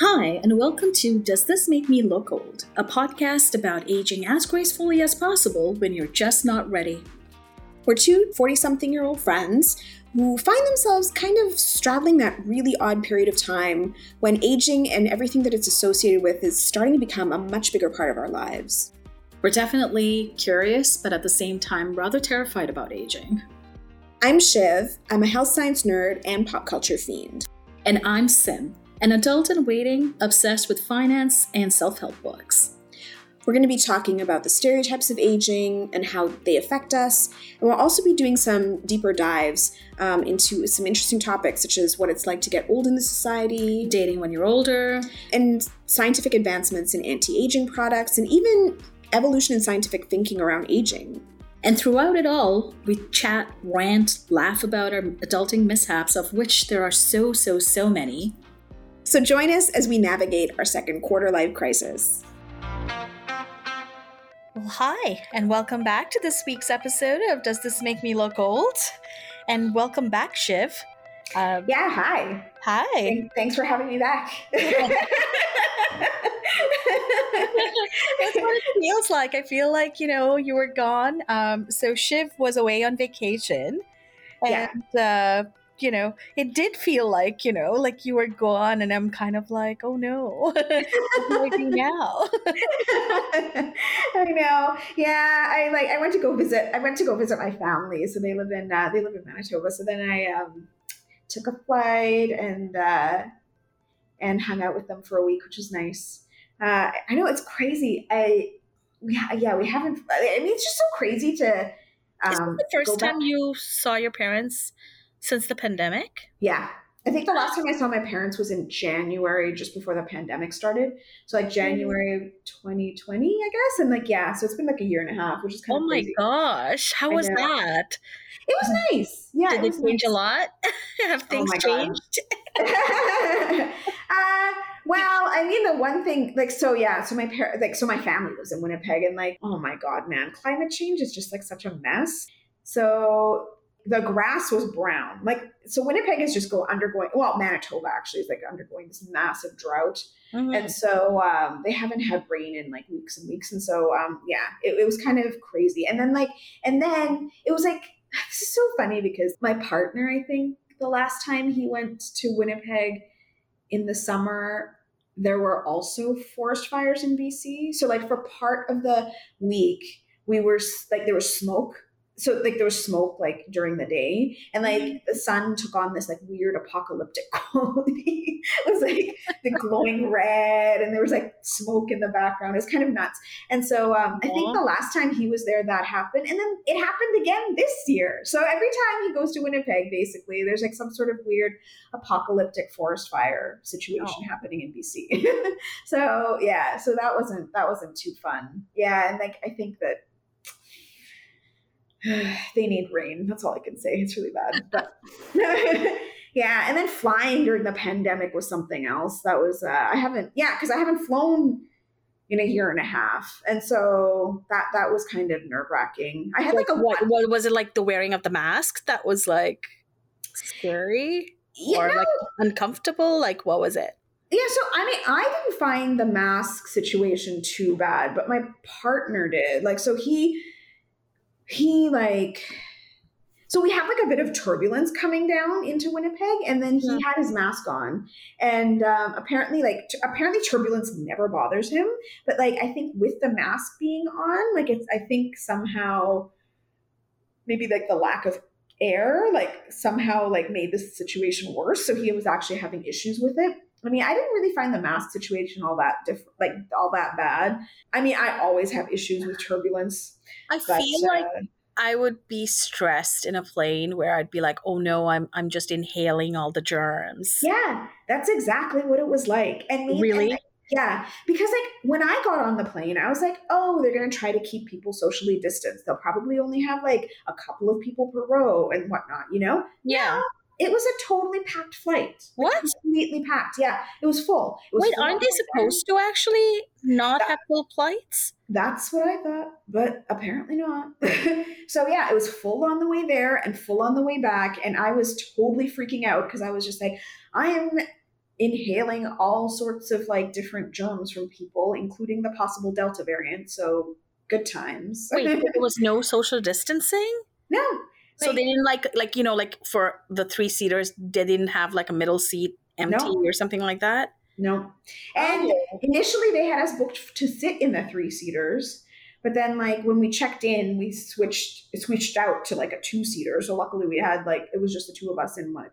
Hi, and welcome to Does This Make Me Look Old? A podcast about aging as gracefully as possible when you're just not ready. We're two 40 something year old friends who find themselves kind of straddling that really odd period of time when aging and everything that it's associated with is starting to become a much bigger part of our lives. We're definitely curious, but at the same time, rather terrified about aging. I'm Shiv, I'm a health science nerd and pop culture fiend. And I'm Sim, an adult in waiting obsessed with finance and self help books. We're going to be talking about the stereotypes of aging and how they affect us. And we'll also be doing some deeper dives um, into some interesting topics, such as what it's like to get old in the society, dating when you're older, and scientific advancements in anti aging products, and even evolution in scientific thinking around aging. And throughout it all, we chat, rant, laugh about our adulting mishaps, of which there are so, so, so many. So join us as we navigate our second quarter life crisis. Well, hi, and welcome back to this week's episode of Does This Make Me Look Old? And welcome back, Shiv. Um, yeah, hi. Hi. Thanks for having me back. That's what it feels like. I feel like, you know, you were gone. Um, so Shiv was away on vacation. And yeah. uh, you know, it did feel like, you know, like you were gone, and I'm kind of like, oh no, what do I do now? I know. Yeah, I like. I went to go visit. I went to go visit my family. So they live in uh, they live in Manitoba. So then I um, took a flight and uh, and hung out with them for a week, which was nice. Uh, I know it's crazy. I we, yeah, we haven't. I mean, it's just so crazy to. Um, Is the first time you saw your parents since the pandemic? Yeah. I think the last time I saw my parents was in January, just before the pandemic started. So like January 2020, I guess. And like yeah, so it's been like a year and a half, which is kind oh of. Oh my gosh, how was that? It was nice. Yeah, did it, it change nice. a lot? Have oh things oh changed? uh, well, I mean, the one thing, like, so yeah, so my parents, like, so my family lives in Winnipeg, and like, oh my god, man, climate change is just like such a mess. So the grass was brown. Like so Winnipeg is just go undergoing well, Manitoba actually is like undergoing this massive drought. Mm-hmm. And so um, they haven't had rain in like weeks and weeks. And so um, yeah, it, it was kind of crazy. And then like and then it was like this is so funny because my partner, I think, the last time he went to Winnipeg in the summer, there were also forest fires in BC. So like for part of the week, we were like there was smoke so like there was smoke like during the day and like mm-hmm. the sun took on this like weird apocalyptic quality. It was like the glowing red and there was like smoke in the background. It was kind of nuts. And so um, i think the last time he was there that happened and then it happened again this year. So every time he goes to winnipeg basically there's like some sort of weird apocalyptic forest fire situation oh. happening in bc so yeah so that wasn't that wasn't too fun. Yeah and like i think that they need rain. That's all I can say. It's really bad. But yeah, and then flying during the pandemic was something else. That was uh, I haven't yeah because I haven't flown in a year and a half, and so that that was kind of nerve wracking. I had like, like a what, what, was it like the wearing of the mask that was like scary or know, like uncomfortable? Like what was it? Yeah, so I mean, I didn't find the mask situation too bad, but my partner did. Like, so he he like so we have like a bit of turbulence coming down into Winnipeg, and then he yeah. had his mask on, and um, apparently, like t- apparently, turbulence never bothers him. But like, I think with the mask being on, like it's, I think somehow, maybe like the lack of air, like somehow like made this situation worse. So he was actually having issues with it. I mean, I didn't really find the mask situation all that different, like all that bad. I mean, I always have issues with turbulence. I but, feel like uh, I would be stressed in a plane where I'd be like, "Oh no, I'm I'm just inhaling all the germs." Yeah, that's exactly what it was like. And me, really, and, yeah, because like when I got on the plane, I was like, "Oh, they're gonna try to keep people socially distanced. They'll probably only have like a couple of people per row and whatnot." You know? Yeah. It was a totally packed flight. What? Like, completely packed. Yeah, it was full. It was Wait, full aren't they supposed to actually not that, have full flights? That's what I thought, but apparently not. so yeah, it was full on the way there and full on the way back, and I was totally freaking out because I was just like, I am inhaling all sorts of like different germs from people, including the possible Delta variant. So good times. Wait, there was no social distancing? no. So they didn't like like you know like for the three seaters they didn't have like a middle seat empty No. or something like that. No. And Oh. initially they had us booked to sit in the three seaters. But then like when we checked in, we switched it switched out to like a two seater. So luckily we had like it was just the two of us in like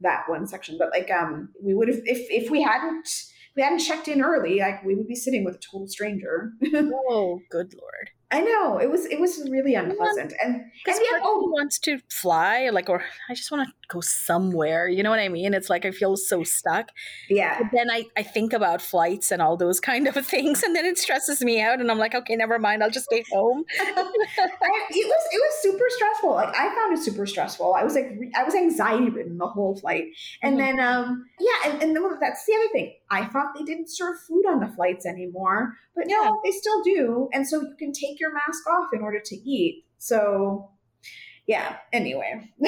that one section. But like um we would have if if we hadn't if we hadn't checked in early, like we would be sitting with a total stranger. Oh, good lord! I know. It was it was really unpleasant. And Because and part oh wants to fly, like, or I just want to go somewhere. You know what I mean? It's like I feel so stuck. yeah. But then I, I think about flights and all those kind of things, and then it stresses me out, and I'm like, okay, never mind. I'll just stay home. I, it was it was super stressful. Like I found it super stressful. I was like I was anxiety ridden the whole flight. And Mhm. then um yeah, and, and then that's the other thing. I thought they didn't serve food on the flights anymore, but Yeah. no, they still do. And so you can take your mask off in order to eat. So yeah. Anyway,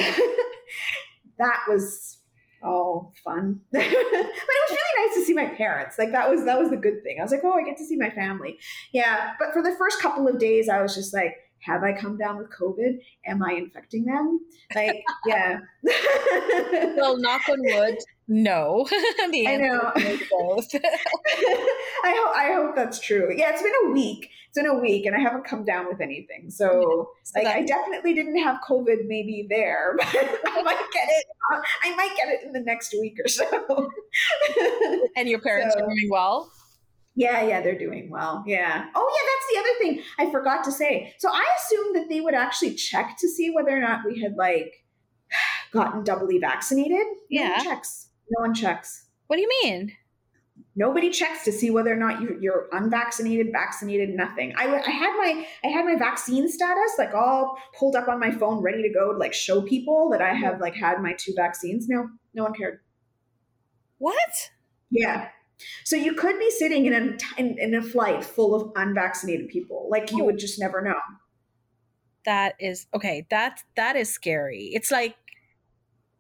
that was all fun, but it was really nice to see my parents. Like that was that was the good thing. I was like, oh, I get to see my family. Yeah, but for the first couple of days, I was just like, have I come down with COVID? Am I infecting them? Like, yeah. Well, knock on wood, no. the I know. both. I hope I hope that's true. Yeah, it's been a week. It's been a week, and I haven't come down with anything. So, So like, I definitely didn't have COVID. Maybe there, but I might get it. I might get it in the next week or so. and your parents So- are doing well. Yeah, yeah, they're doing well. Yeah. Oh, yeah, that's the other thing I forgot to say. So I assumed that they would actually check to see whether or not we had like gotten doubly vaccinated. Yeah. one checks. No one checks. What do you mean? Nobody checks to see whether or not you, you're unvaccinated, vaccinated, nothing. I, I had my I had my vaccine status like all pulled up on my phone, ready to go to like show people that I have like had my two vaccines. No, no one cared. What? Yeah. So you could be sitting in a in, in a flight full of unvaccinated people. Like you Oh. would just never know. That is okay. That that is scary. It's like,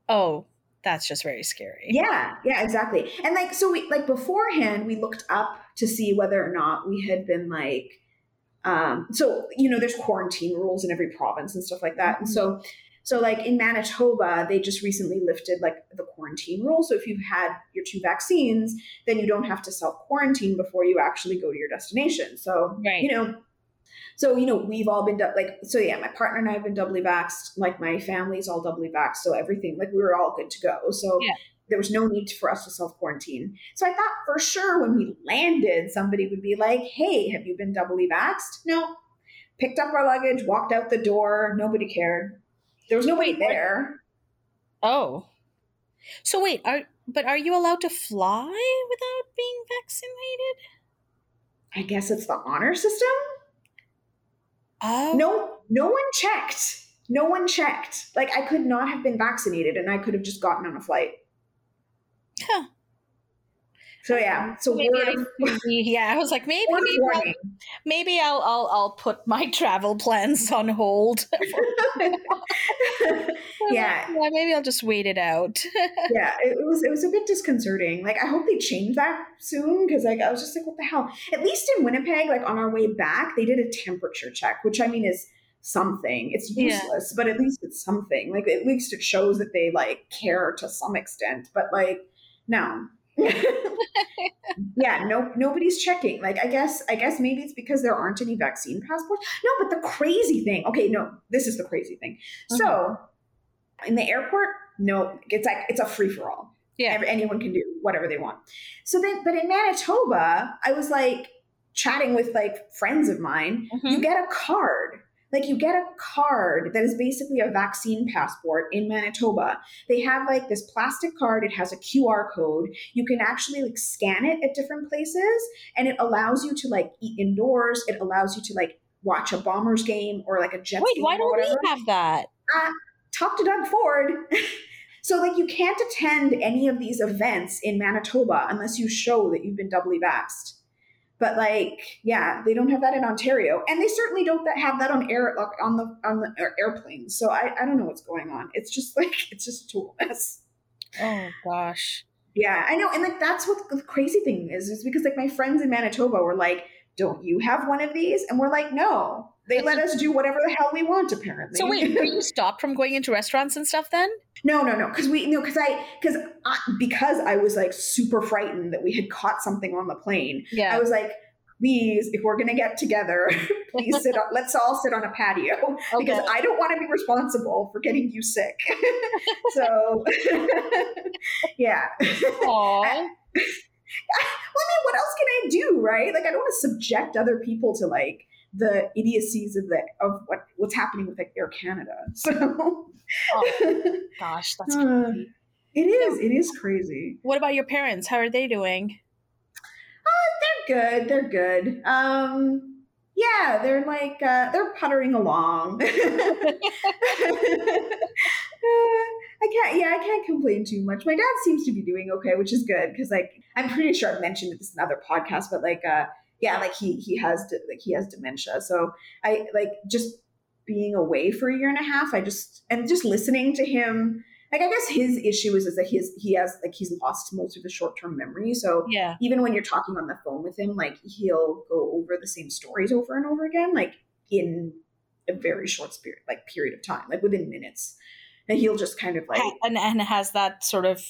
oh, that's just very scary. Yeah, yeah, exactly. And like so we like beforehand we looked up to see whether or not we had been like um so you know there's quarantine rules in every province and stuff like that. And so so like in Manitoba they just recently lifted like the quarantine rule. So if you've had your two vaccines, then you don't have to self quarantine before you actually go to your destination. So Right. you know so you know we've all been like so yeah my partner and i have been doubly vaxxed like my family's all doubly vaxxed so everything like we were all good to go so Yeah. there was no need for us to self quarantine so i thought for sure when we landed somebody would be like hey have you been doubly vaxxed no picked up our luggage walked out the door nobody cared there was nobody Wait, what? there Oh. So wait, are but are you allowed to fly without being vaccinated? i guess it's the honor system Oh. no no one checked no one checked like i could not have been vaccinated and i could have just gotten on a flight Huh. So yeah, so Maybe word I of, should be- yeah, I was like, maybe, maybe, I'll, maybe I'll, I'll, I'll put my travel plans on hold. yeah, yeah, maybe I'll just wait it out. yeah, it was it was a bit disconcerting. Like I hope they change that soon because like I was just like, what the hell? At least in Winnipeg, like on our way back, they did a temperature check, which I mean is something. It's Yeah. useless, but at least it's something. Like at least it shows that they like care to some extent. But like no. Yeah, no nobody's checking. Like I guess I guess maybe it's because there aren't any vaccine passports. No, but the crazy thing. Okay, no, this is the crazy thing. So in the airport, no, it's like it's a free for all. Yeah. Every, anyone can do whatever they want. So then, but in Manitoba, I was like chatting with like friends of mine. You Mhm. get a card. Like you get a card that is basically a vaccine passport in Manitoba. They have like this plastic card. It has a QR code. You can actually like scan it at different places, and it allows you to like eat indoors. It allows you to like watch a Bombers game or like a Jets Wait, game why don't whatever we have that? Uh, talk to Doug Ford. so, like, you can't attend any of these events in Manitoba unless you show that you've been doubly vaxxed. But like, yeah, they don't have that in Ontario, and they certainly don't have that on air like, on the on the air- airplanes. So I, I don't know what's going on. It's just like it's just a total mess. Oh gosh. Yeah, I know. And like that's what the crazy thing is, is because like my friends in Manitoba were like, Don't you have one of these? And we're like, No. They let us do whatever the hell we want, apparently. So wait, were you stopped from going into restaurants and stuff then? No, no, no. Because we no, because I because I, because I was like super frightened that we had caught something on the plane. Yeah. I was like, please, if we're gonna get together, please sit on. Let's all sit on a patio because I don't want to be responsible for getting you sick. so, yeah. Aw. well, I mean, what else can I do, right? Like, I don't want to subject other people to like the idiocies of the of what what's happening with like Air Canada. So, Gosh, that's Uh, crazy. it is it is crazy. What about your parents? How are they doing? They're good. They're good. Um, yeah, they're like uh, they're puttering along. I can't. Yeah, I can't complain too much. My dad seems to be doing okay, which is good because, like, I'm pretty sure I've mentioned this in other podcasts, but like, uh, yeah, like he he has like he has dementia. So I like just being away for a year and a half. I just and just listening to him. Like, I guess his issue is is that his he has like he's lost most of his short term memory. So Yeah. even when you're talking on the phone with him, like he'll go over the same stories over and over again, like in a very short spirit, like period of time, like within minutes. And he'll just kind of like, and and has that sort of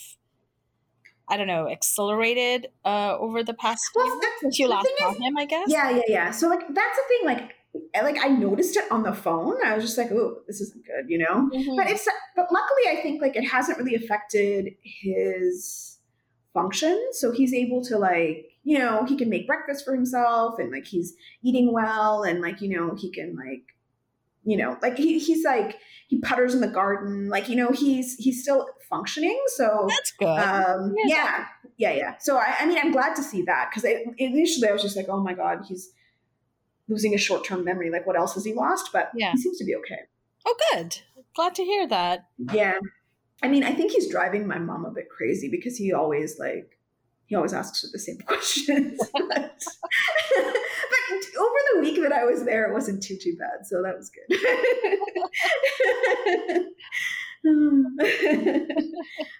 I don't know, accelerated uh over the past Well, since you last saw is- him, I guess? yeah, yeah, yeah. So like that's the thing, like, like I noticed it on the phone. I was just like, oh, this isn't good, you know. Mhm. But it's but luckily, I think like it hasn't really affected his function. So he's able to like, you know, he can make breakfast for himself, and like he's eating well, and like you know he can like, you know, like he, he's like he putters in the garden, like you know he's he's still functioning. So That's good. um, Yeah. yeah, yeah, yeah. So I, I mean, I'm glad to see that because initially I was just like, oh my god, he's losing his short term memory. Like, what else has he lost? But Yeah. he seems to be okay. oh good. Glad to hear that. Yeah. I mean, I think he's driving my mom a bit crazy because he always like he always asks her the same questions. but, but over the week that I was there, it wasn't too too bad, so that was good.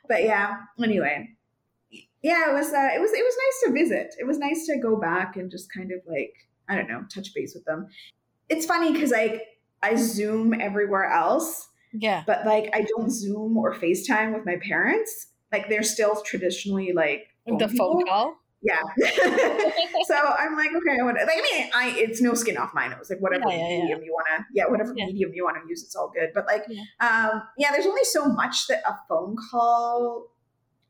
but yeah, anyway, yeah, it was uh, it was it was nice to visit. It was nice to go back and just kind of like I don't know, touch base with them. It's funny because like I Zoom everywhere else Yeah. but like I don't Zoom or FaceTime with my parents. Like they're still traditionally like the phone people. call. Yeah. so I'm like, okay, what, like, I mean, I it's no skin off my nose. Like whatever Yeah, yeah, yeah. medium you wanna, yeah, whatever Yeah. medium you wanna use, it's all good. But like, Yeah. um, yeah, there's only so much that a phone call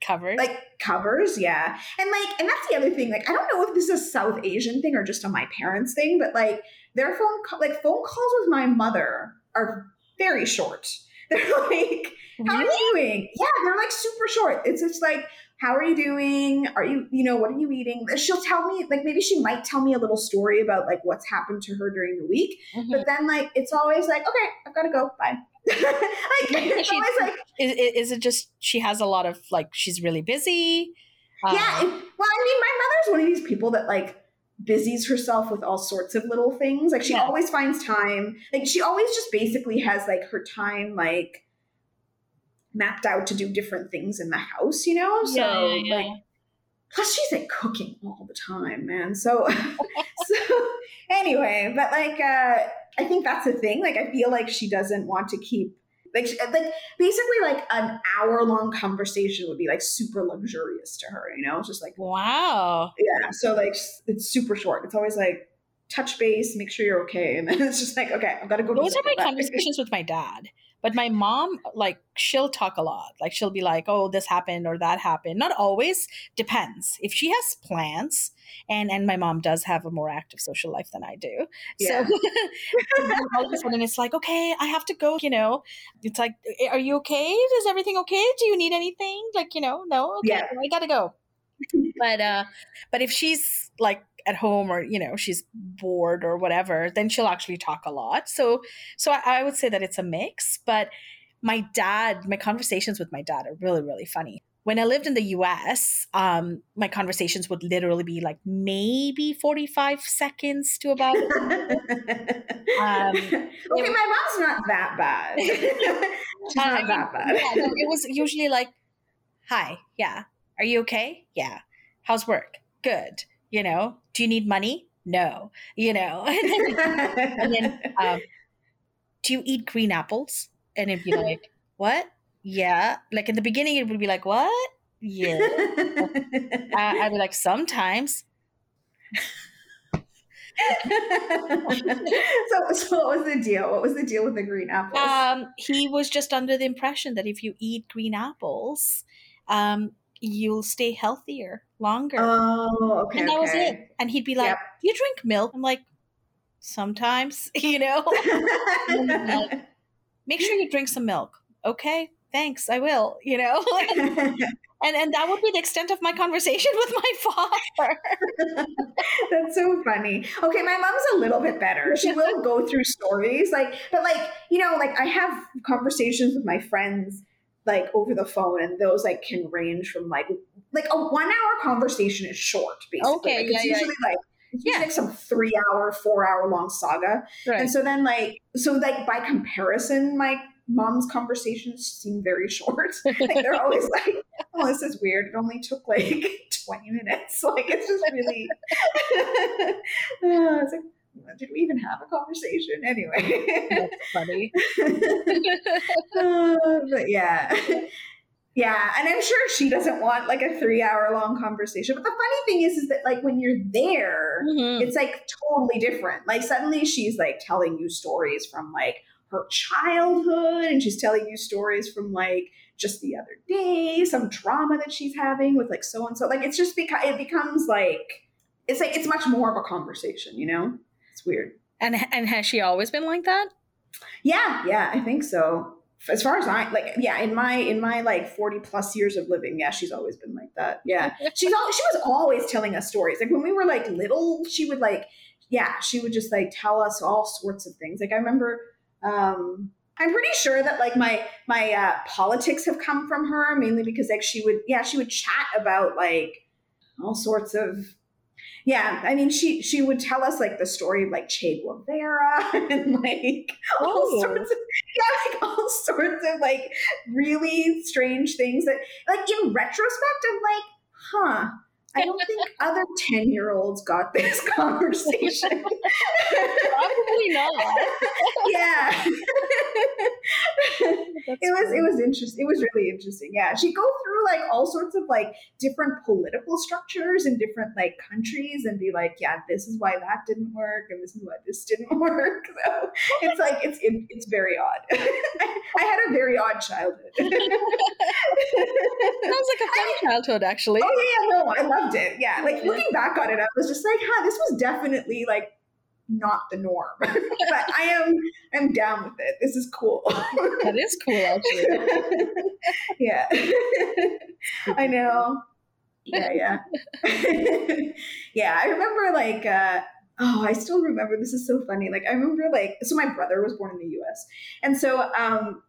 covers, like covers yeah and like and that's the other thing like i don't know if this is a south asian thing or just a my parents thing but like their phone call like phone calls with my mother are very short they're like how are you doing yeah they're like super short it's just like how are you doing are you you know what are you eating she'll tell me like maybe she might tell me a little story about like what's happened to her during the week Mhm. but then like it's always like okay i've got to go bye like it's She- always like is, is it just she has a lot of like she's really busy? Um, yeah. It, well, I mean, my mother's one of these people that like busies herself with all sorts of little things. Like she Yeah. always finds time. Like she always just basically has like her time like mapped out to do different things in the house, you know? So Yeah, yeah, yeah. like plus she's like cooking all the time, man. So so anyway, but like uh I think that's the thing. Like I feel like she doesn't want to keep like like basically like an hour long conversation would be like super luxurious to her, you know? It's just like Wow. yeah, so like it's super short. It's always like touch base, make sure you're okay, and then it's just like okay, I've got to go. Those are my conversations with my dad. But my mom, like, she'll talk a lot. Like, she'll be like, "Oh, this happened or that happened." Not always. Depends. If she has plans, and and my mom does have a more active social life than I do, Yeah. so all of a sudden it's like, "Okay, I have to go." You know, it's like, "Eh, "Are you okay? Is everything okay? Do you need anything?" Like, you know, no, okay, Yeah. I gotta go. but uh, but if she's like at home or you know she's bored or whatever, then she'll actually talk a lot. So so I, I would say that it's a mix, but my dad, my conversations with my dad are really, really funny. When I lived in the US, um, my conversations would literally be like maybe 45 seconds to about. Um, okay, my mom's not that bad. She's not that bad. yeah, no, it was usually like, hi, yeah, Are you okay? Yeah. How's work? Good. You know, do you need money? No. You know, and then, um, do you eat green apples? And it'd be like, what? Yeah. Like in the beginning, it would be like, what? Yeah. uh, I'd be like, sometimes. so, so what was the deal? What was the deal with the green apples? Um, he was just under the impression that if you eat green apples, um, you'll stay healthier longer. oh, okay. and that was it. And he'd be like, Yep. "Do you drink milk?" I'm like, "Sometimes, you know." like, Make sure you drink some milk. Okay, thanks. I will. You know. and and that would be the extent of my conversation with my father. That's so funny. Okay, my mom's a little bit better. She will go through stories, like, but like, you know, like I have conversations with my friends, like over the phone, and those like can range from like, like a one hour conversation is short, basically. Okay, like, yeah, it's yeah. usually like. It's Yeah. like some three hour, four hour long saga. And so then, like, so like by comparison, my mom's conversations seem very short. like they're always like, "Oh, this is weird. It only took like twenty minutes. Like it's just really." Uh, it's like, did we even have a conversation anyway? That's funny. Uh, but yeah. Yeah, and I'm sure she doesn't want like a three hour long conversation. But the funny thing is, is that like when you're there, Mhm. it's like totally different. Like suddenly she's like telling you stories from like her childhood and she's telling you stories from like just the other day, some drama that she's having with like so and so. Like it's just because it becomes like it's like it's much more of a conversation, you know? It's weird. And and has she always been like that? Yeah, yeah, I think so. As far as I like, yeah, in my in my like forty plus years of living, yeah, she's always been like that. Yeah, she's all she was always telling us stories. Like when we were like little, she would like, yeah, she would just like tell us all sorts of things. Like I remember, um, I'm pretty sure that like my my uh, politics have come from her mainly because like she would, yeah, she would chat about like all sorts of yeah, I mean, she she would tell us like the story of like Che Guevara and like all Oh. sorts of yeah, like all sorts of like really strange things that like in retrospect, I'm like, huh. I don't think other 10 year olds got this conversation. Probably not. yeah. That's it was funny. it was interesting. It was really interesting. Yeah, she'd go through like all sorts of like different political structures in different like countries and be like, yeah, this is why that didn't work, and this is why this didn't work. So it's like it's it, it's very odd. I had a very odd childhood. Sounds like a fun childhood, actually. Oh yeah, no, I loved it. Yeah, like looking back on it, I was just like, huh, this was definitely like not the norm. but I am I'm down with it. This is cool. That is cool, actually. yeah. I know. Yeah, yeah. yeah, I remember like uh oh, I still remember this is so funny. Like I remember like so my brother was born in the US. And so um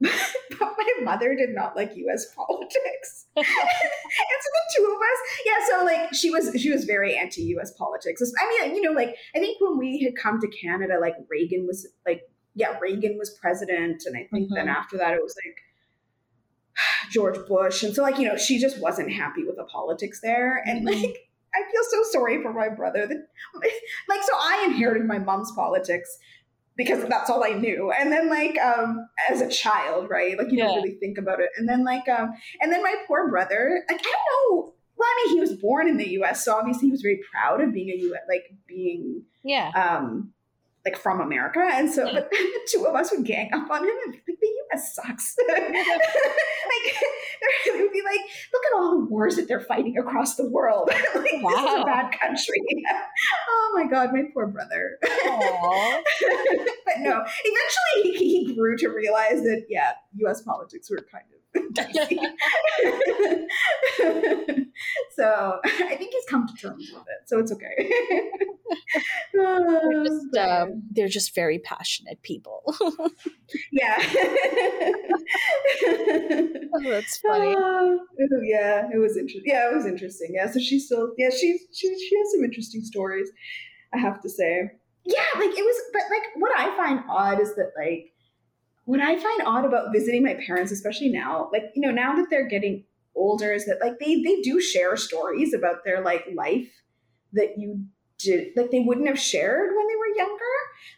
but my mother did not like US politics. and so the two of us, yeah, so like she was she was very anti-US politics. I mean, you know, like I think when we had come to Canada, like Reagan was like yeah, Reagan was president, and I think then Mhm. after that it was like George Bush. And so like, you know, she just wasn't happy with the politics there. And Mhm. like I feel so sorry for my brother that like so I inherited my mom's politics because that's all I knew. And then like um as a child, right? Like you Yeah. don't really think about it. And then like um and then my poor brother, like I don't know. Well, I mean, he was born in the US, so obviously he was very proud of being a US like being Yeah. um like from America. And so but then the two of us would gang up on him and be like, the US sucks. like they would be like, look at all the wars that they're fighting across the world. like this is a bad country. oh my god, my poor brother. But no, eventually he, he grew to realize that yeah, US politics were kind of. so I think he's come to terms with it. So it's okay. They're just, um, they're just very passionate people. yeah. Oh, That's funny. Oh, yeah, it was interesting. Yeah, it was interesting. Yeah, so she's still yeah, she's she she has some interesting stories, I have to say. Yeah, like it was but like what I find odd is that like what I find odd about visiting my parents, especially now, like, you know, now that they're getting older is that like they they do share stories about their like life that you did like they wouldn't have shared when they were younger.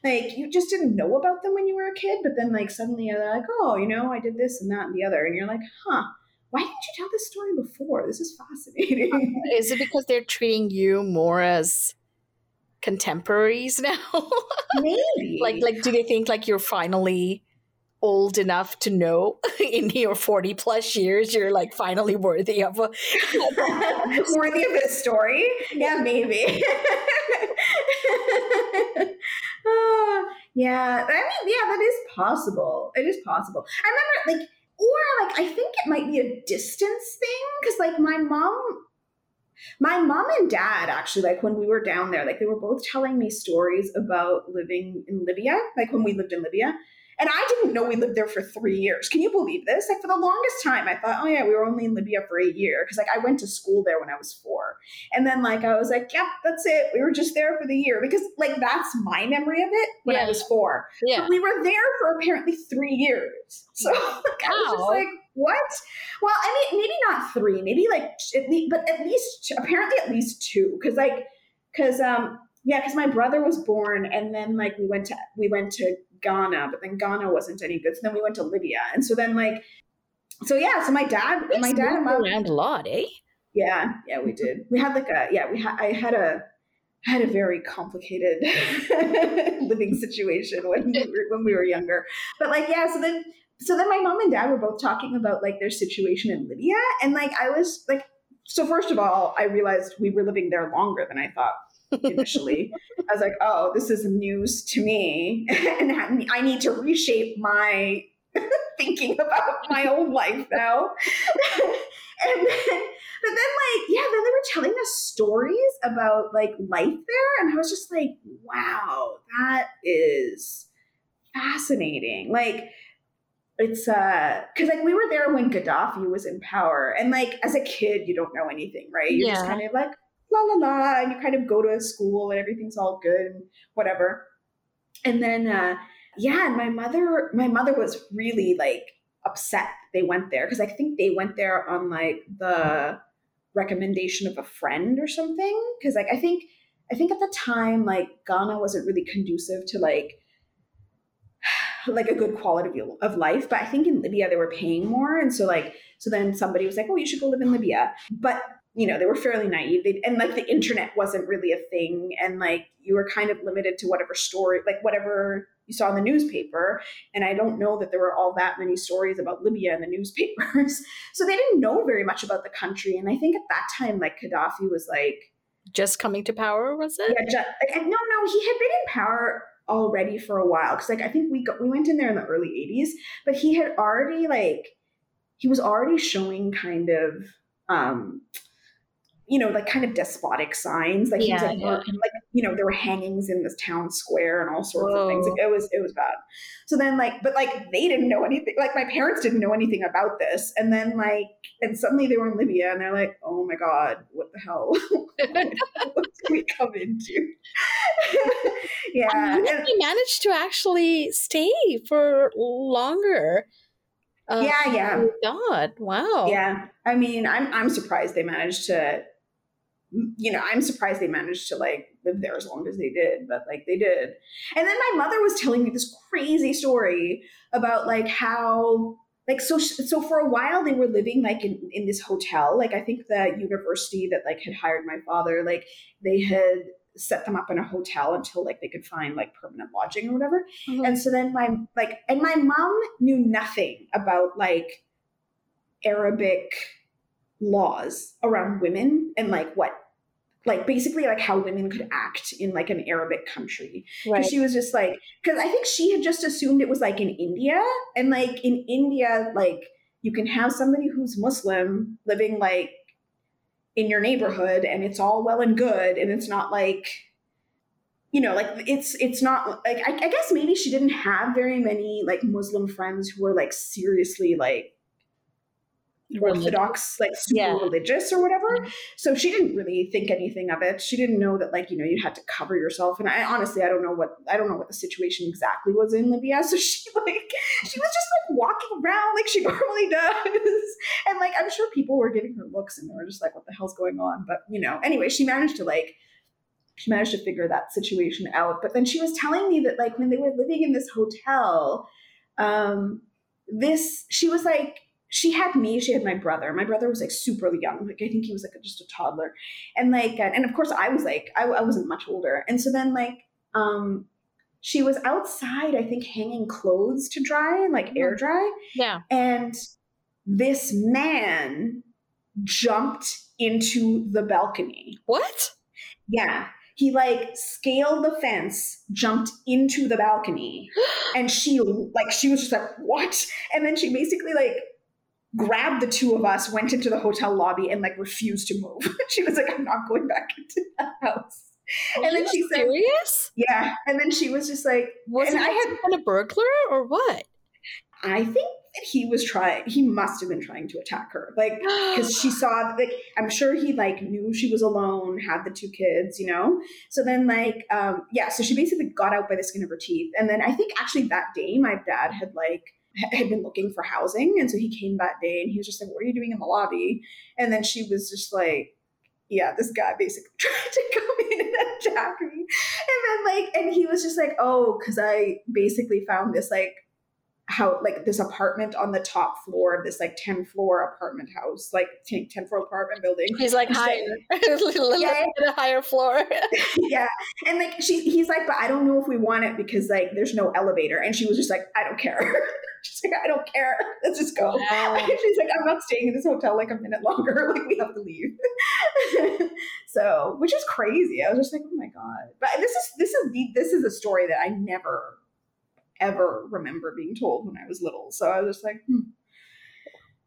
Like you just didn't know about them when you were a kid, but then like suddenly you're like, oh, you know, I did this and that and the other, and you're like, huh. Why didn't you tell this story before? This is fascinating. Is it because they're treating you more as contemporaries now? Maybe. like like do they think like you're finally old enough to know in your 40 plus years you're like finally worthy of a worthy of this story? Yeah maybe. Uh, yeah. I mean yeah that is possible. It is possible. I remember like or like i think it might be a distance thing because like my mom my mom and dad actually like when we were down there like they were both telling me stories about living in libya like when we lived in libya and I didn't know we lived there for three years. Can you believe this? Like for the longest time, I thought, oh yeah, we were only in Libya for a year because like I went to school there when I was four, and then like I was like, yep, that's it. We were just there for the year because like that's my memory of it when yeah. I was four. Yeah, but we were there for apparently three years. So like, I was just like, what? Well, I mean, maybe not three, maybe like at least, but at least apparently at least two because like because um yeah because my brother was born and then like we went to we went to Ghana, but then Ghana wasn't any good. So then we went to Libya. And so then like so yeah, so my dad it's my dad and mom around a lot, eh? Yeah, yeah, we did. We had like a yeah, we had I had a I had a very complicated living situation when we were, when we were younger. But like yeah, so then so then my mom and dad were both talking about like their situation in Libya and like I was like so first of all, I realized we were living there longer than I thought initially. I was like, oh, this is news to me. and I need to reshape my thinking about my own life now. and then, but then like, yeah, then they were telling us stories about like life there. And I was just like, wow, that is fascinating. Like, it's uh because like we were there when Gaddafi was in power and like as a kid you don't know anything right you're yeah. just kind of like la la la, and you kind of go to a school and everything's all good and whatever. And then uh yeah, and my mother my mother was really like upset they went there because I think they went there on like the recommendation of a friend or something. Cause like I think I think at the time like Ghana wasn't really conducive to like like a good quality of life. But I think in Libya they were paying more, and so like so then somebody was like, "Oh, you should go live in Libya." But you know, they were fairly naive. They, and like the internet wasn't really a thing. And like you were kind of limited to whatever story, like whatever you saw in the newspaper. And I don't know that there were all that many stories about Libya in the newspapers. so they didn't know very much about the country. And I think at that time, like Gaddafi was like, just coming to power, was it? Yeah, just, no, no, he had been in power already for a while because like I think we got we went in there in the early 80s, but he had already like he was already showing kind of um you know, like kind of despotic signs. Like, yeah, like, yeah. like, you know, there were hangings in this town square and all sorts Whoa. of things. Like, it was, it was bad. So then, like, but like they didn't know anything. Like, my parents didn't know anything about this. And then, like, and suddenly they were in Libya, and they're like, "Oh my god, what the hell? what did we come into?" yeah, and they managed to actually stay for longer. Yeah, yeah. Oh god, wow. Yeah, I mean, I'm I'm surprised they managed to you know, I'm surprised they managed to like live there as long as they did, but like they did. And then my mother was telling me this crazy story about like how like so so for a while they were living like in, in this hotel like i think the university that like had hired my father like they had set them up in a hotel until like they could find like permanent lodging or whatever mm-hmm. and so then my like and my mom knew nothing about like arabic laws around women and like what like basically like how women could act in like an arabic country because right. she was just like because i think she had just assumed it was like in india and like in india like you can have somebody who's muslim living like in your neighborhood and it's all well and good and it's not like you know like it's it's not like I, I guess maybe she didn't have very many like muslim friends who were like seriously like orthodox like super Yeah. religious or whatever. So she didn't really think anything of it. She didn't know that like you know you had to cover yourself. And i honestly i don't know what i don't know what the situation exactly was in libya. So she like she was just like walking around like she normally does. And like i'm sure people were giving her looks and they were just like what the hell's going on? But you know anyway she managed to like she managed to figure that situation out. But then she was telling me that like when they were living in this hotel um this she was like she had me she had my brother. My brother was like super young. Like i think he was like just a toddler. And like and of course i was like i, I wasn't much older. And so then like um she was outside i think hanging clothes to dry and like air dry. Yeah. and this man jumped into the balcony. What? yeah. He like scaled the fence jumped into the balcony. And she like she was just like what? And then she basically like grabbed the two of us went into the hotel lobby and like refused to move. She was like i'm not going back into that house. Are And then she said- serious? yeah. And then she was just like Was I had- been a burglar or what? i think that he was trying he must have been trying to attack her like because she saw like i'm sure he like knew she was alone had the two kids you know? So then like um yeah so she basically got out by the skin of her teeth. And then i think actually that day my dad had like had been looking for housing and so he came that day and he was just like what are you doing in the lobby? And then she was just like yeah this guy basically tried to come in and attack me. And then like and he was just like oh because i basically found this like how like this apartment on the top floor of this like 10 floor apartment house like 10, 10 floor apartment building. He's like higher, like- a Yeah. higher floor. yeah. And like she he's like but i don't know if we want it because like there's no elevator. And she was just like i don't care. She's like i don't care. Let's just go. Oh, wow. she's like i'm not staying in this hotel like a minute longer. Like we have to leave. So which is crazy. I was just like oh my god. But this is this is the this is a story that i never ever remember being told when i was little so i was just like hmm.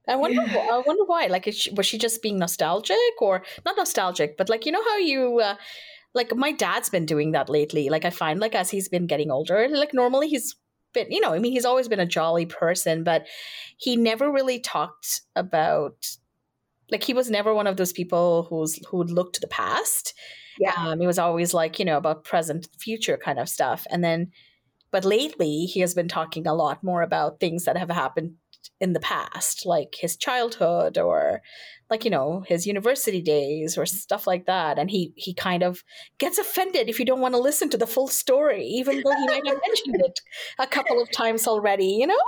I wonder. Yeah. I wonder why. Like, is she, was she just being nostalgic, or not nostalgic, but like you know how you, uh, like my dad's been doing that lately. Like I find like as he's been getting older, like normally he's been, you know, I mean, he's always been a jolly person, but he never really talked about. Like he was never one of those people who's who would look to the past. Yeah. Um, he was always like you know about present, future kind of stuff, and then, but lately he has been talking a lot more about things that have happened in the past, like his childhood or like you know his university days or stuff like that. And he he kind of gets offended if you don't want to listen to the full story even though he might have mentioned it a couple of times already you know?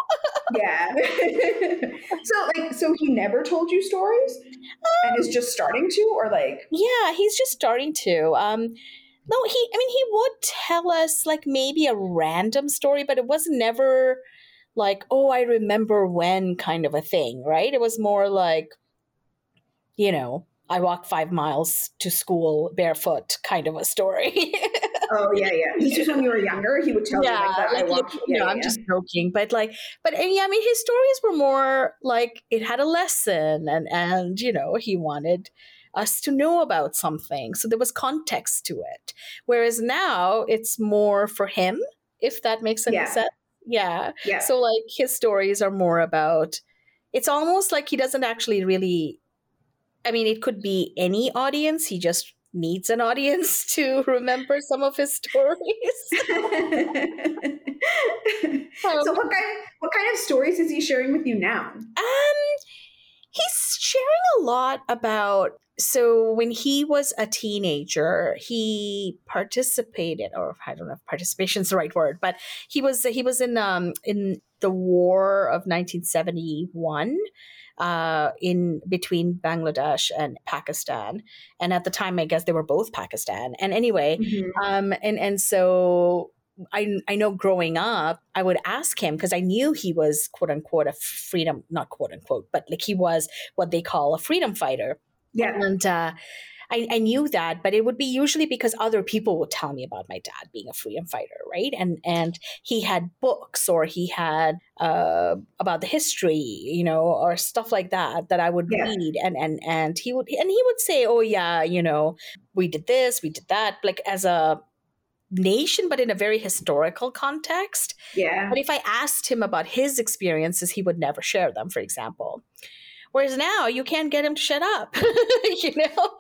Yeah. So like so he never told you stories? And is just starting to or like yeah he's just starting to. Um no he i mean he would tell us like maybe a random story but it was never like oh i remember when kind of a thing right? It was more like you know i walked five miles to school barefoot kind of a story. Oh yeah yeah. He's just when you were younger he would tell you like that like, i watched yeah, know, yeah, I'm just joking, but like, but and yeah, I mean, his stories were more like it had a lesson, and and you know, he wanted us to know about something, so there was context to it. Whereas now, it's more for him, if that makes any Yeah. sense. Yeah. yeah. So like, his stories are more about. It's almost like he doesn't actually really. I mean, it could be any audience. He just needs an audience to remember some of his stories. so what kind what kind of stories is he sharing with you now Um, he's sharing a lot about. So when he was a teenager, he participated, or I don't know if participation is the right word, but he was he was in um in the war of 1971 uh, in between Bangladesh and Pakistan, and at the time, I guess they were both Pakistan. And anyway, um, and and so I I know growing up, I would ask him because I knew he was quote unquote a freedom, not quote unquote, but like he was what they call a freedom fighter, yeah and uh, I, I knew that, but it would be usually because other people would tell me about my dad being a freedom fighter, right? And and he had books or he had uh, about the history, you know, or stuff like that that I would Yeah. read, and and and he would and he would say, oh yeah, you know, we did this, we did that, like as a nation, but in a very historical context. yeah But if I asked him about his experiences, he would never share them, for example. Whereas now you can't get him to shut up. you know?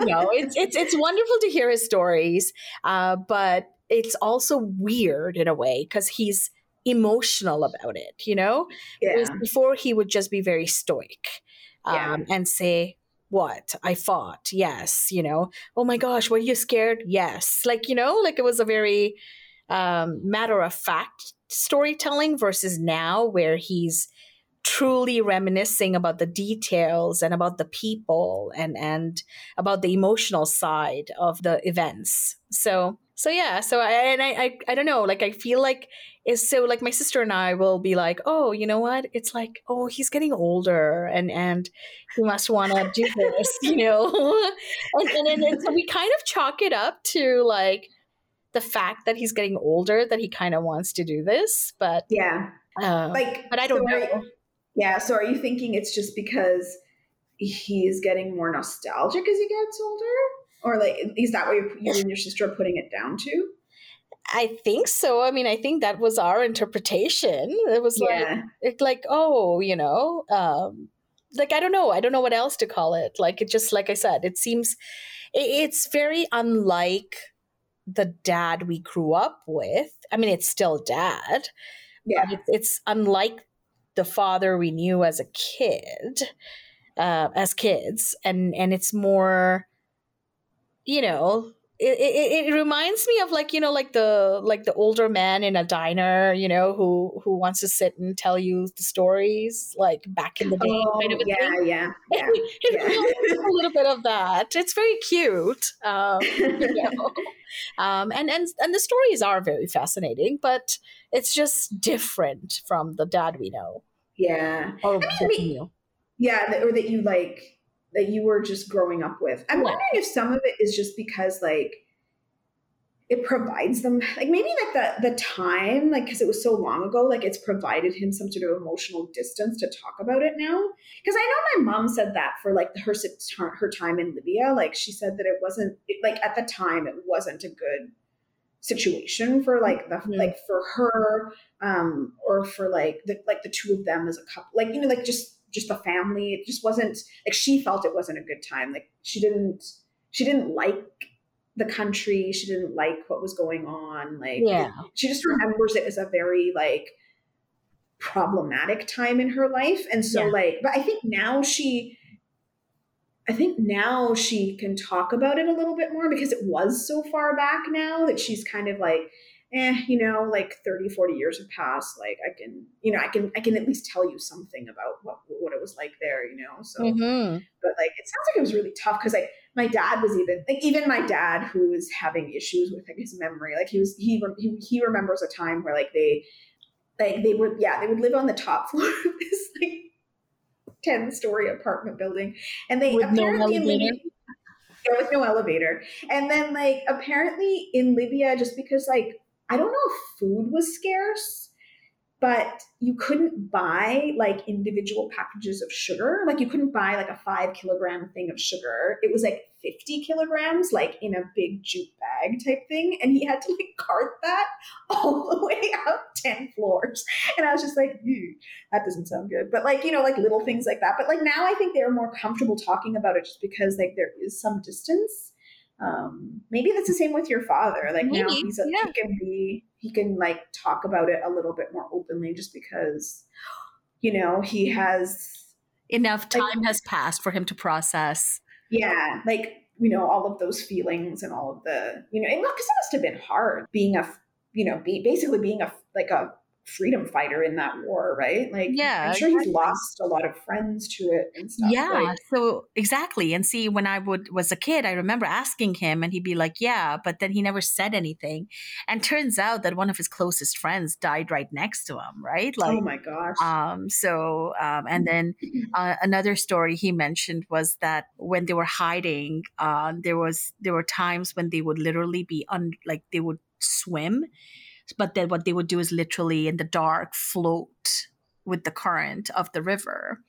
no, it's it's it's wonderful to hear his stories, uh, but it's also weird in a way because he's emotional about it. You know, Yeah. before he would just be very stoic um, Yeah. and say. What I fought, yes, you know. Oh my gosh, were you scared? Yes, like you know, like it was a very um, matter of fact storytelling versus now where he's truly reminiscing about the details and about the people and and about the emotional side of the events. So so yeah so i and i i, I don't know like i feel like is so like my sister and i will be like oh you know what? It's like oh he's getting older and and he must want to do this you know? And, and, and, and so we kind of chalk it up to like the fact that he's getting older that he kind of wants to do this but Yeah. uh, Like, but i don't so know. you- yeah. So are you thinking it's just because he's getting more nostalgic as he gets older? Or like, is that what you and your sister are putting it down to? I think so. I mean, I think that was our interpretation. It was like, Yeah. it, like, oh, you know, um, like I don't know, I don't know what else to call it. Like it just, like I said, it seems, it, it's very unlike the dad we grew up with. I mean, it's still dad, Yeah. it's unlike the father we knew as a kid, uh, as kids, and and it's more, you know, it, it, it reminds me of like you know like the like the older man in a diner, you know, who who wants to sit and tell you the stories like back in the day, Oh, kind of yeah, thing. yeah, yeah. it yeah. reminds a little bit of that. It's very cute. Um, you know. um, and and and the stories are very fascinating, but it's just different from the dad we know yeah. or mean, we. Yeah, that, or that you like that you were just growing up with. I'm Yeah. wondering if some of it is just because like it provides them like maybe like the the time like because it was so long ago like it's provided him some sort of emotional distance to talk about it now because i know my mom said that for like her her time in libya like she said that it wasn't it, like at the time it wasn't a good situation for like the Mhm. like for her um or for like the like the two of them as a couple like you know like just just the family it just wasn't like she felt it wasn't a good time like she didn't she didn't like the country she didn't like what was going on like Yeah. she just remembers it as a very like problematic time in her life and so Yeah. like but i think now she i think now she can talk about it a little bit more because it was so far back now that she's kind of like eh you know like 30 40 years have passed like i can you know i can i can at least tell you something about what what it was like there you know so Mhm. but like it sounds like it was really tough because like my dad was even like even my dad who was having issues with like his memory like he was he he, he remembers a time where like they like they would yeah they would live on the top floor of this like 10 story apartment building and they With apparently? Libya, yeah, with no elevator and then like apparently in Libya just because like I don't know if food was scarce but you couldn't buy like individual packages of sugar. Like you couldn't buy like a five kilogram thing of sugar. It was like 50 kilograms, like in a big jute bag type thing. And he had to like cart that all the way up 10 floors. And I was just like, "Ew, that doesn't sound good. But like, you know, like little things like that. But like now I think they're more comfortable talking about it just because like there is some distance. Um, maybe that's the same with your father. Like now Maybe, he's a, yeah. he can be he can like talk about it a little bit more openly just because you know he has Enough Like- time has passed for him to process. yeah like you know all of those feelings and all of the you know because it must have been hard being a you know be, basically being a like a freedom fighter in that war right like Yeah, i'm sure he's exactly. lost a lot of friends to it and stuff Yeah, so exactly. And see, when I would was a kid, I remember asking him, and he'd be like, "Yeah," but then he never said anything. And turns out that one of his closest friends died right next to him. Right, like oh my gosh Um, so, um, and then uh, another story he mentioned was that when they were hiding, uh, there was there were times when they would literally be un like they would swim, but then what they would do is literally in the dark float with the current of the river.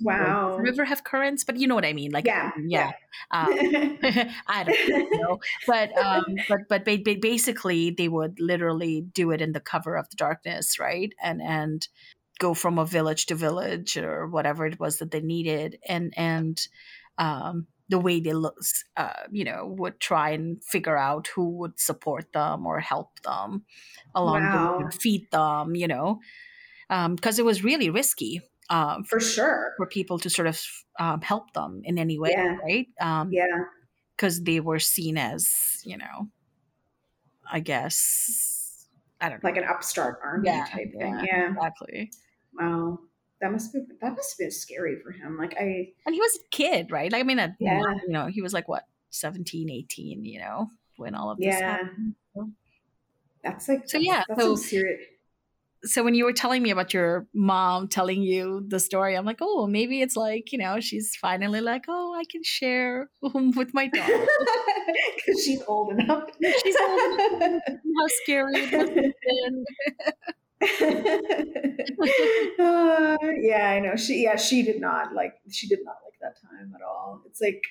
wow river have currents, but you know what I mean. Like, Yeah, yeah. Um, I don't know, but um, but but ba- ba- basically they would literally do it in the cover of the darkness, right? And and go from a village to village or whatever it was that they needed and and um, the way they look uh, you know would try and figure out who would support them or help them along Wow. the way, feed them you know because it was really risky um, For sure. for people to sort of um, help them in any way Yeah. right um, Yeah. because they were seen as you know i guess i don't know Like an upstart army Yeah, type yeah. thing. Yeah. exactly Wow. That must be that must have been scary for him. Like I and he was a kid right like i mean a, Yeah. you know he was like what 17 18 you know when all of this Yeah. happened that's like So, yeah, that's so- serious so when you were telling me about your mom telling you the story i'm like oh maybe it's like you know she's finally like oh i can share with my daughter because she's old enough. she's old enough how scary it have been. uh, yeah, I know. She yeah, she did not like she did not like that time at all. It's like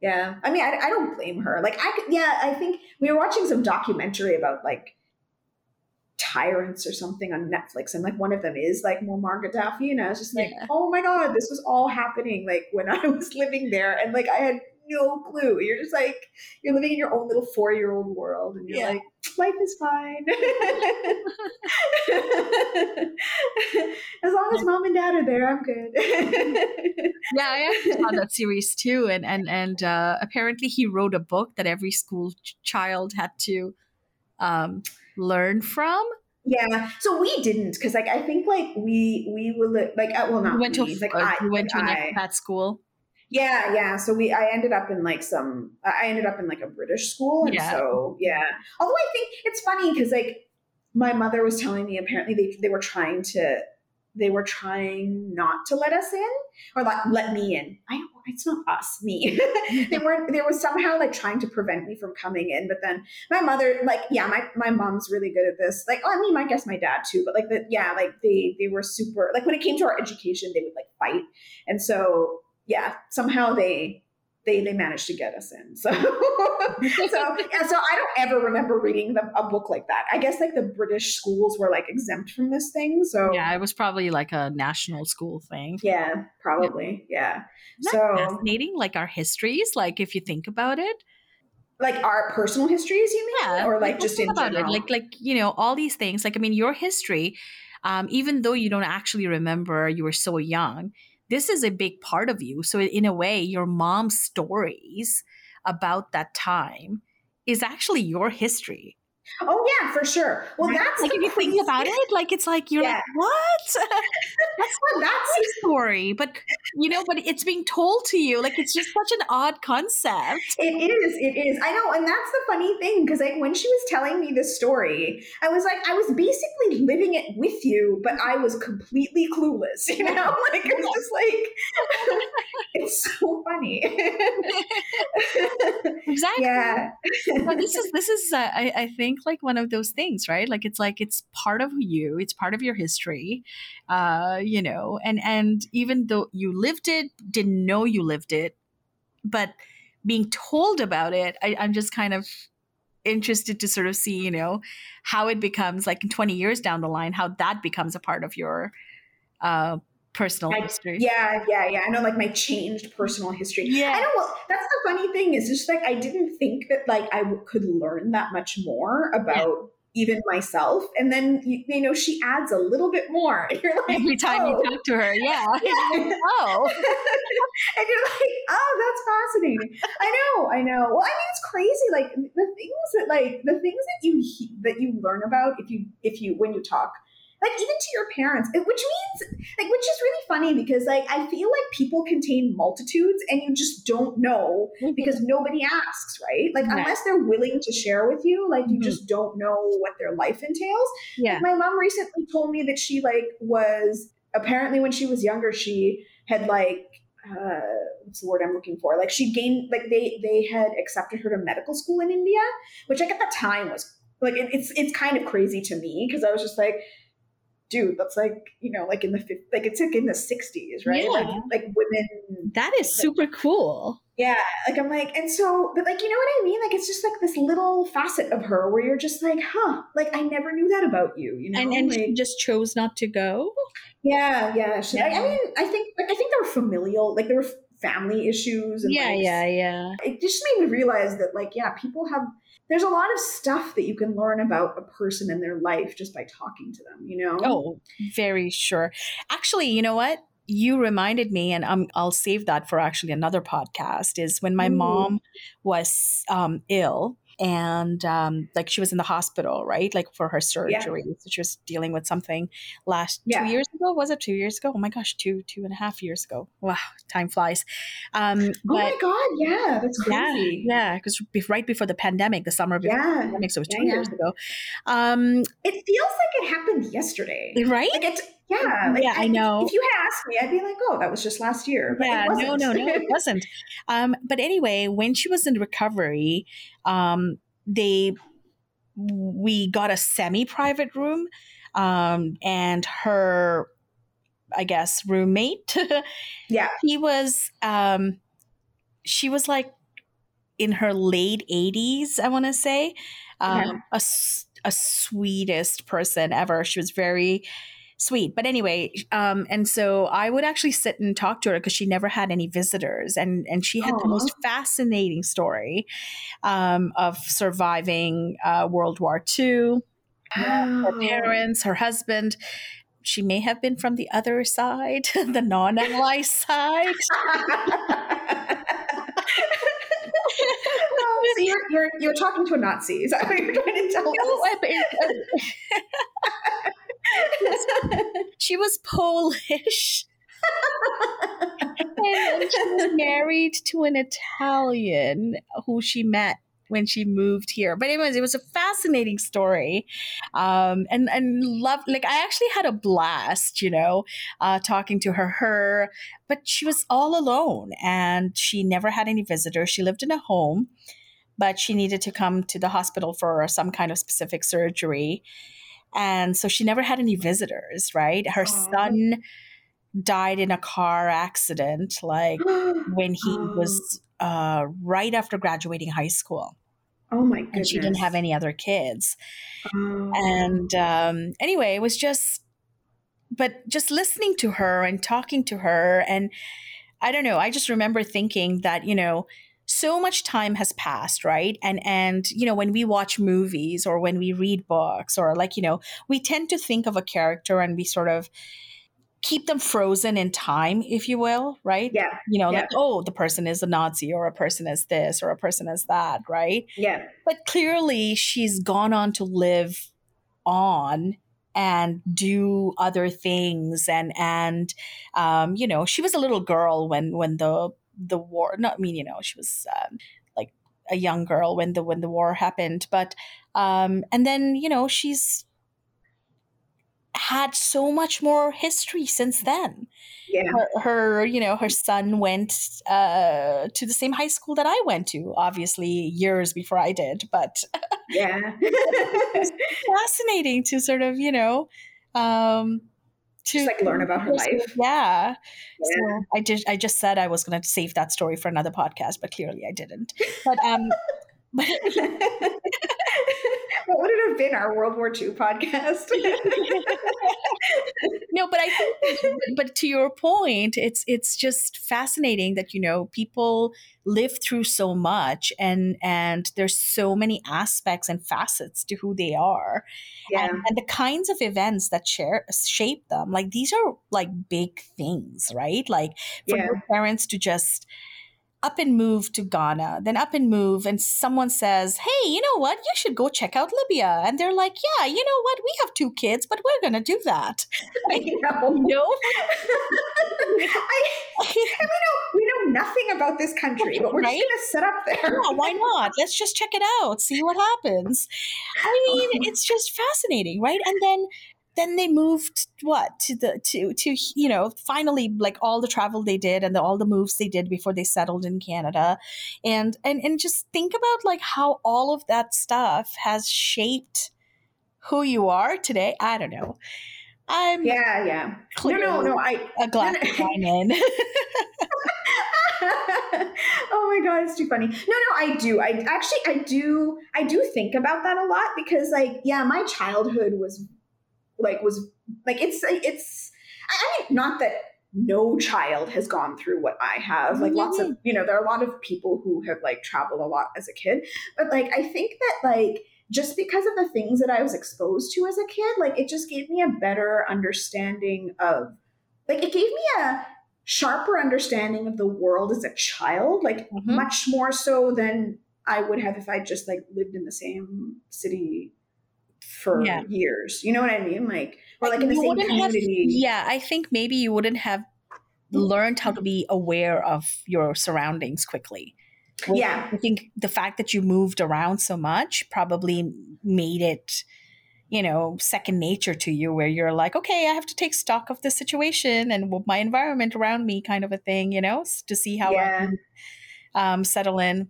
yeah. I mean, I, I don't blame her. Like I yeah, I think we were watching some documentary about like tyrants or something on Netflix and like one of them is like Muammar Gaddafi and I was just like, Yeah. "Oh my god, this was all happening like when I was living there." And like I had no clue. You're just like you're living in your own little 4-year-old world and you're Yeah. like, "Life is fine." as long as mom and dad are there, I'm good. yeah i actually saw that series too and and and uh, apparently he wrote a book that every school ch- child had to um, learn from yeah, so we didn't because like I think like we we were li- like uh, well not you went to we, a, like I went to like an I- expat school yeah yeah so we I ended up in like some I ended up in like a British school and Yeah. so yeah. Although I think it's funny because like my mother was telling me apparently they they were trying to they were trying not to let us in or like let me in. I it's not us me. They weren't they were somehow like trying to prevent me from coming in but then my mother like yeah my, my mom's really good at this. Like oh, i mean i guess my dad too but like the, yeah like they they were super like when it came to our education they would like fight. And so yeah somehow they they they managed to get us in so. So yeah so i don't ever remember reading the, a book like that. I guess like the british schools were like exempt from this thing so. Yeah it was probably like a national school thing. Yeah probably yeah. That so fascinating like our histories like if you think about it? Like our personal histories you mean? Yeah or like just in about general? it like like you know all these things like i mean your history um, even though you don't actually remember you were so young this is a big part of you so in a way your mom's stories about that time is actually your history Oh yeah, for sure. Well, Right? that's like if you think about it like it's like you're Yeah. like what that's Well, that's my story but you know but it's being told to you like it's just such an odd concept it is. It is. I know, and that's the funny thing because like when she was telling me this story, I was like, I was basically living it with you, but I was completely clueless. You know, like it's just like it's so funny. exactly yeah. but this is this is uh, I, I think like one of those things right like it's like it's part of you it's part of your history uh you know and and even though you lived it didn't know you lived it but being told about it I, i'm just kind of interested to sort of see you know how it becomes like in 20 years down the line how that becomes a part of your uh personal I- history Yeah, yeah, yeah. I know, like my changed personal history. Yeah. I know. Well, that's the funny thing is just like I didn't think that like I w- could learn that much more about even myself, and then you, you know she adds a little bit more. And you're like, every time oh. you talk to her yeah Yeah. oh and you're like, oh, that's fascinating. I know, I know. Well, I mean, it's crazy. Like the things that, like the things that you that you learn about if you if you when you talk, like even to your parents, which means like which is really funny because like I feel like people contain multitudes and you just don't know because nobody asks, right? Like unless they're willing to share with you, like you Mhm. just don't know what their life entails. yeah My mom recently told me that she like was apparently when she was younger, she had like uh, what's the word I'm looking for? Like she gained like they they had accepted her to medical school in India, which like at the time was like it, it's it's kind of crazy to me because I was just like. Dude, that's like you know, like in the like it's like in the '60s, right? Like Yeah. like women that is super cool yeah, like I'm like, and so, but like, you know what I mean? Like, it's just like this little facet of her where you're just like, huh, like I never knew that about you, you know? and and like, she just chose not to go Yeah, yeah. Should I, I mean, I think like I think they were familial, like there were family issues. And, Yeah, like, yeah, yeah. It just made me realize that, like, yeah, people have. There's a lot of stuff that you can learn about a person and their life just by talking to them. You know. Oh, very sure. Actually, you know what? You reminded me, and um, I'll save that for actually another podcast. Is when my Ooh. mom was um, ill and um, like she was in the hospital, right? Like for her surgery. So she was dealing with something last Yeah. two years ago. Was it two years ago? Oh my gosh, two two and a half years ago. Wow, time flies. Um, Oh but my god! Yeah, that's crazy. yeah, because right before the pandemic, the summer before the Yeah. pandemic, so it was two Yeah, years ago. Um, It feels like it happened yesterday. right? Like it's yeah. Like Yeah, I know. If you had asked me, I'd be like, "Oh, that was just last year." But yeah no no no it wasn't um but anyway when she was in recovery um they we got a semi-private room um and her i guess roommate yeah. he was um she was like in her late 80s i want to say um Okay. a, a sweetest person ever she was very sweet but anyway um and so i would actually sit and talk to her because she never had any visitors and and she had the most fascinating story um of surviving uh world war ii her parents, her husband. She may have been from the other side, the non-ally side. Oh, so you're, you're you're talking to a Nazi. Is that what you're trying to tell No, us? She was Polish. and she was married to an Italian who she met when she moved here. But anyways, it was a fascinating story, um, and and love. Like I actually had a blast, you know, uh, talking to her. Her, but she was all alone, and she never had any visitors. She lived in a home, but she needed to come to the hospital for some kind of specific surgery. And so she never had any visitors, right? Her Aw. son died in a car accident, like when he was uh, right after graduating high school, oh my goodness. and she didn't have any other kids. Oh. And um, anyway, it was just, but just listening to her and talking to her, and I don't know, I just remember thinking that you know. So much time has passed, right? And and you know when we watch movies or when we read books or like you know we tend to think of a character and we sort of keep them frozen in time, if you will, right? yeah, you know, Yeah. like, oh, the person is a Nazi or a person is this or a person is that, right? yeah, But clearly she's gone on to live on and do other things and and um you know she was a little girl when when the the war not I mean you know she was um, like a young girl when the when the war happened but um and then you know she's had so much more history since then yeah. her, her you know her son went uh, to the same high school that i went to obviously years before i did but Yeah. fascinating to sort of you know um to Just like learn about her life. yeah, Yeah. So i just i just said i was going to save that story for another podcast but clearly i didn't but um but what would it have been? Our World War II podcast? no but i think but to your point it's it's just fascinating that you know people live through so much and and there's so many aspects and facets to who they are yeah. and, and the kinds of events that share shape them like these are like big things right like for Yeah. your parents to just up and move to Ghana, then up and move, and someone says, Hey, you know what? You should go check out Libya. And they're like, Yeah, you know what? We have two kids, but we're going to do that. I know. No? I, we know we know nothing about this country, but we're Right? just gonna set up there. yeah, why not? Let's just check it out, see what happens. I mean, it's just fascinating, right? And then then they moved what to the to to you know finally like all the travel they did and the, all the moves they did before they settled in Canada and and and just think about like how all of that stuff has shaped who you are today I don't know I'm Yeah, yeah. No, no, no. I. a glass no, of wine in oh my god, it's too funny. No, no, I do. I actually, I do. I do think about that a lot because, like, yeah, my childhood was like was like it's it's I mean, not that no child has gone through what I have. Like lots of, you know, there are a lot of people who have like traveled a lot as a kid. But like I think that like just because of the things that I was exposed to as a kid, like it just gave me a better understanding of like it gave me a sharper understanding of the world as a child, like mm-hmm. much more so than I would have if I just like lived in the same city for yeah. years. You know what I mean? Like or like in the same community. Have, yeah, I think maybe you wouldn't have learned how to be aware of your surroundings quickly. Yeah. I think the fact that you moved around so much probably made it, you know, second nature to you where you're like, okay, I have to take stock of the situation and my environment around me kind of a thing, you know, to see how yeah. I um, settle in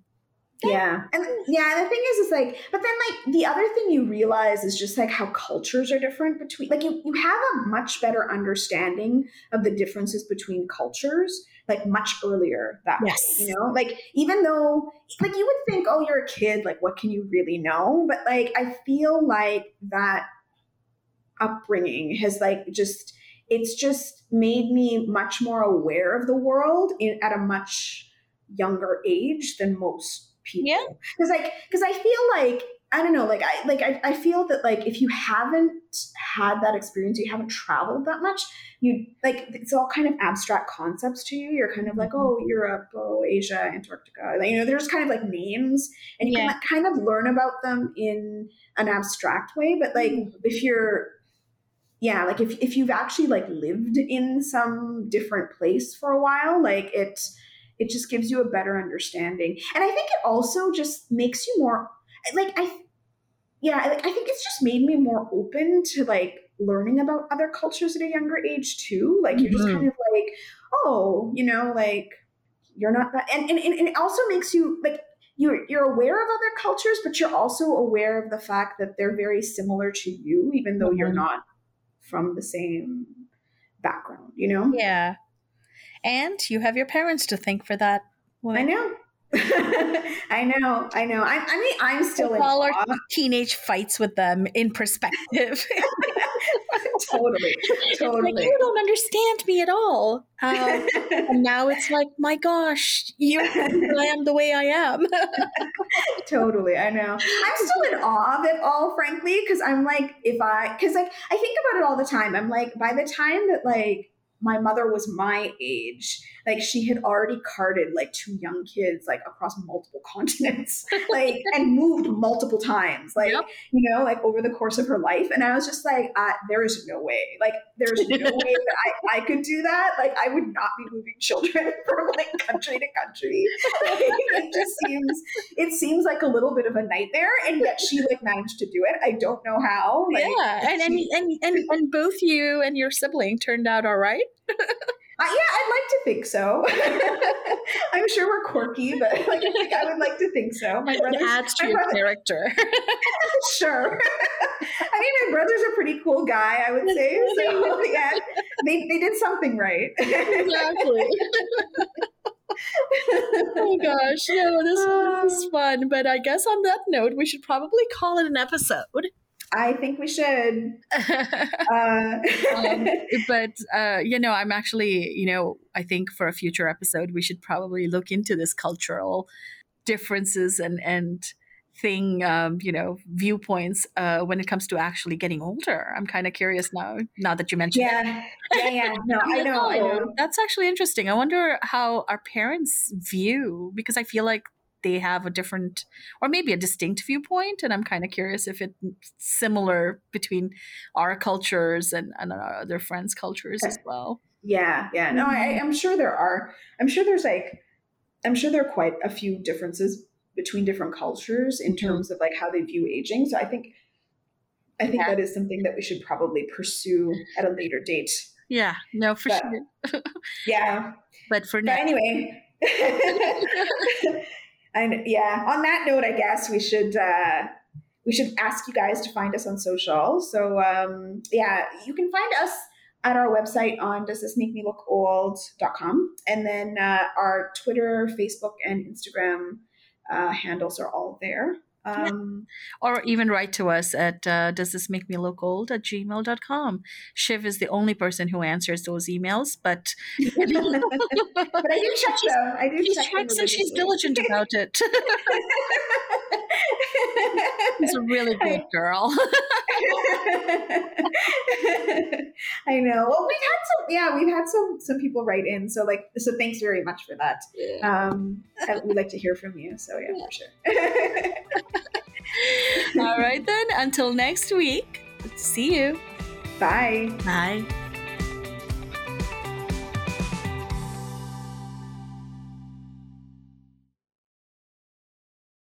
yeah. And yeah and the thing is is like but then like the other thing you realize is just like how cultures are different between like you, you have a much better understanding of the differences between cultures like much earlier that yes. way you know? Like even though like you would think oh you're a kid like what can you really know? But like i feel like that upbringing has like just it's just made me much more aware of the world in, at a much younger age than most people. Yeah. Because like because I feel like I don't know, like I like I, I feel that like if you haven't had that experience, you haven't traveled that much, you like it's all kind of abstract concepts to you. You're kind of like, mm-hmm. oh, Europe, oh, Asia, Antarctica. Like, you know, there's kind of like names, and you yeah. can like, kind of learn about them in an abstract way. But like mm-hmm. if you're yeah, like if if you've actually like lived in some different place for a while, like it's it just gives you a better understanding and i think it also just makes you more like i yeah i think it's just made me more open to like learning about other cultures at a younger age too like you're just mm-hmm. kind of like oh you know like you're not that and, and, and it also makes you like you're you're aware of other cultures but you're also aware of the fact that they're very similar to you even though mm-hmm. you're not from the same background you know yeah and you have your parents to thank for that. I know. I know, I know. I, I mean, I'm still in all our teenage fights with them in perspective. totally, totally. Like, you don't understand me at all. Um, and now it's like, my gosh, you I am the way I am. totally, I know. I'm still in awe of it all, frankly, because I'm like, if I, because like I think about it all the time. I'm like, by the time that like my mother was my age like she had already carted like two young kids like across multiple continents like and moved multiple times like yep. you know like over the course of her life. And i was just like uh, there is no way. Like there's no way that I, I could do that. Like i would not be moving children from like country to country. Like, it just seems it seems like a little bit of a nightmare and yet she like managed to do it. I don't know how like, yeah and, and and and and both you and your sibling turned out all right uh, yeah, I'd like to think so. I'm sure we're quirky, but like I, think I would like to think so. My brothers adds to your brother, character. sure. I mean, my brother's a pretty cool guy. I would say. So yeah, they they did something right. exactly. oh gosh, yeah, this was fun. But I guess on that note, we should probably call it an episode. I think we should. uh. um, but uh, you know, I'm actually, you know, I think for a future episode, we should probably look into this cultural differences and and thing, um, you know, viewpoints uh, when it comes to actually getting older. I'm kind of curious now. Now that you mentioned, yeah, yeah, yeah. No, I know, I know. That's actually interesting. I wonder how our parents view because I feel like they have a different or maybe a distinct viewpoint and i'm kind of curious if it's similar between our cultures and, and our other friends cultures as well. yeah yeah. No I, i'm sure there are i'm sure there's like i'm sure there are quite a few differences between different cultures in mm-hmm. terms of like how they view aging so i think i think yeah. that is something that we should probably pursue at a later date. Yeah no for but, sure. Yeah. But for now. anyway and yeah, on that note, I guess we should uh, we should ask you guys to find us on social. So um, yeah, you can find us at our website on does this make me look old.com and then uh, our twitter facebook and instagram uh, handles are all there Um, or even write to us at uh, does this make me look old at gmail.com. Shiv is the only person who answers those emails, but but I do check them. I do she check them and she's diligent about it. She's a really good girl. I know. Well, we've had some. Yeah, we've had some some people write in. So like, so thanks very much for that. Um, I, we'd like to hear from you. So yeah, for sure. All right, then. Until next week. See you. Bye. Bye.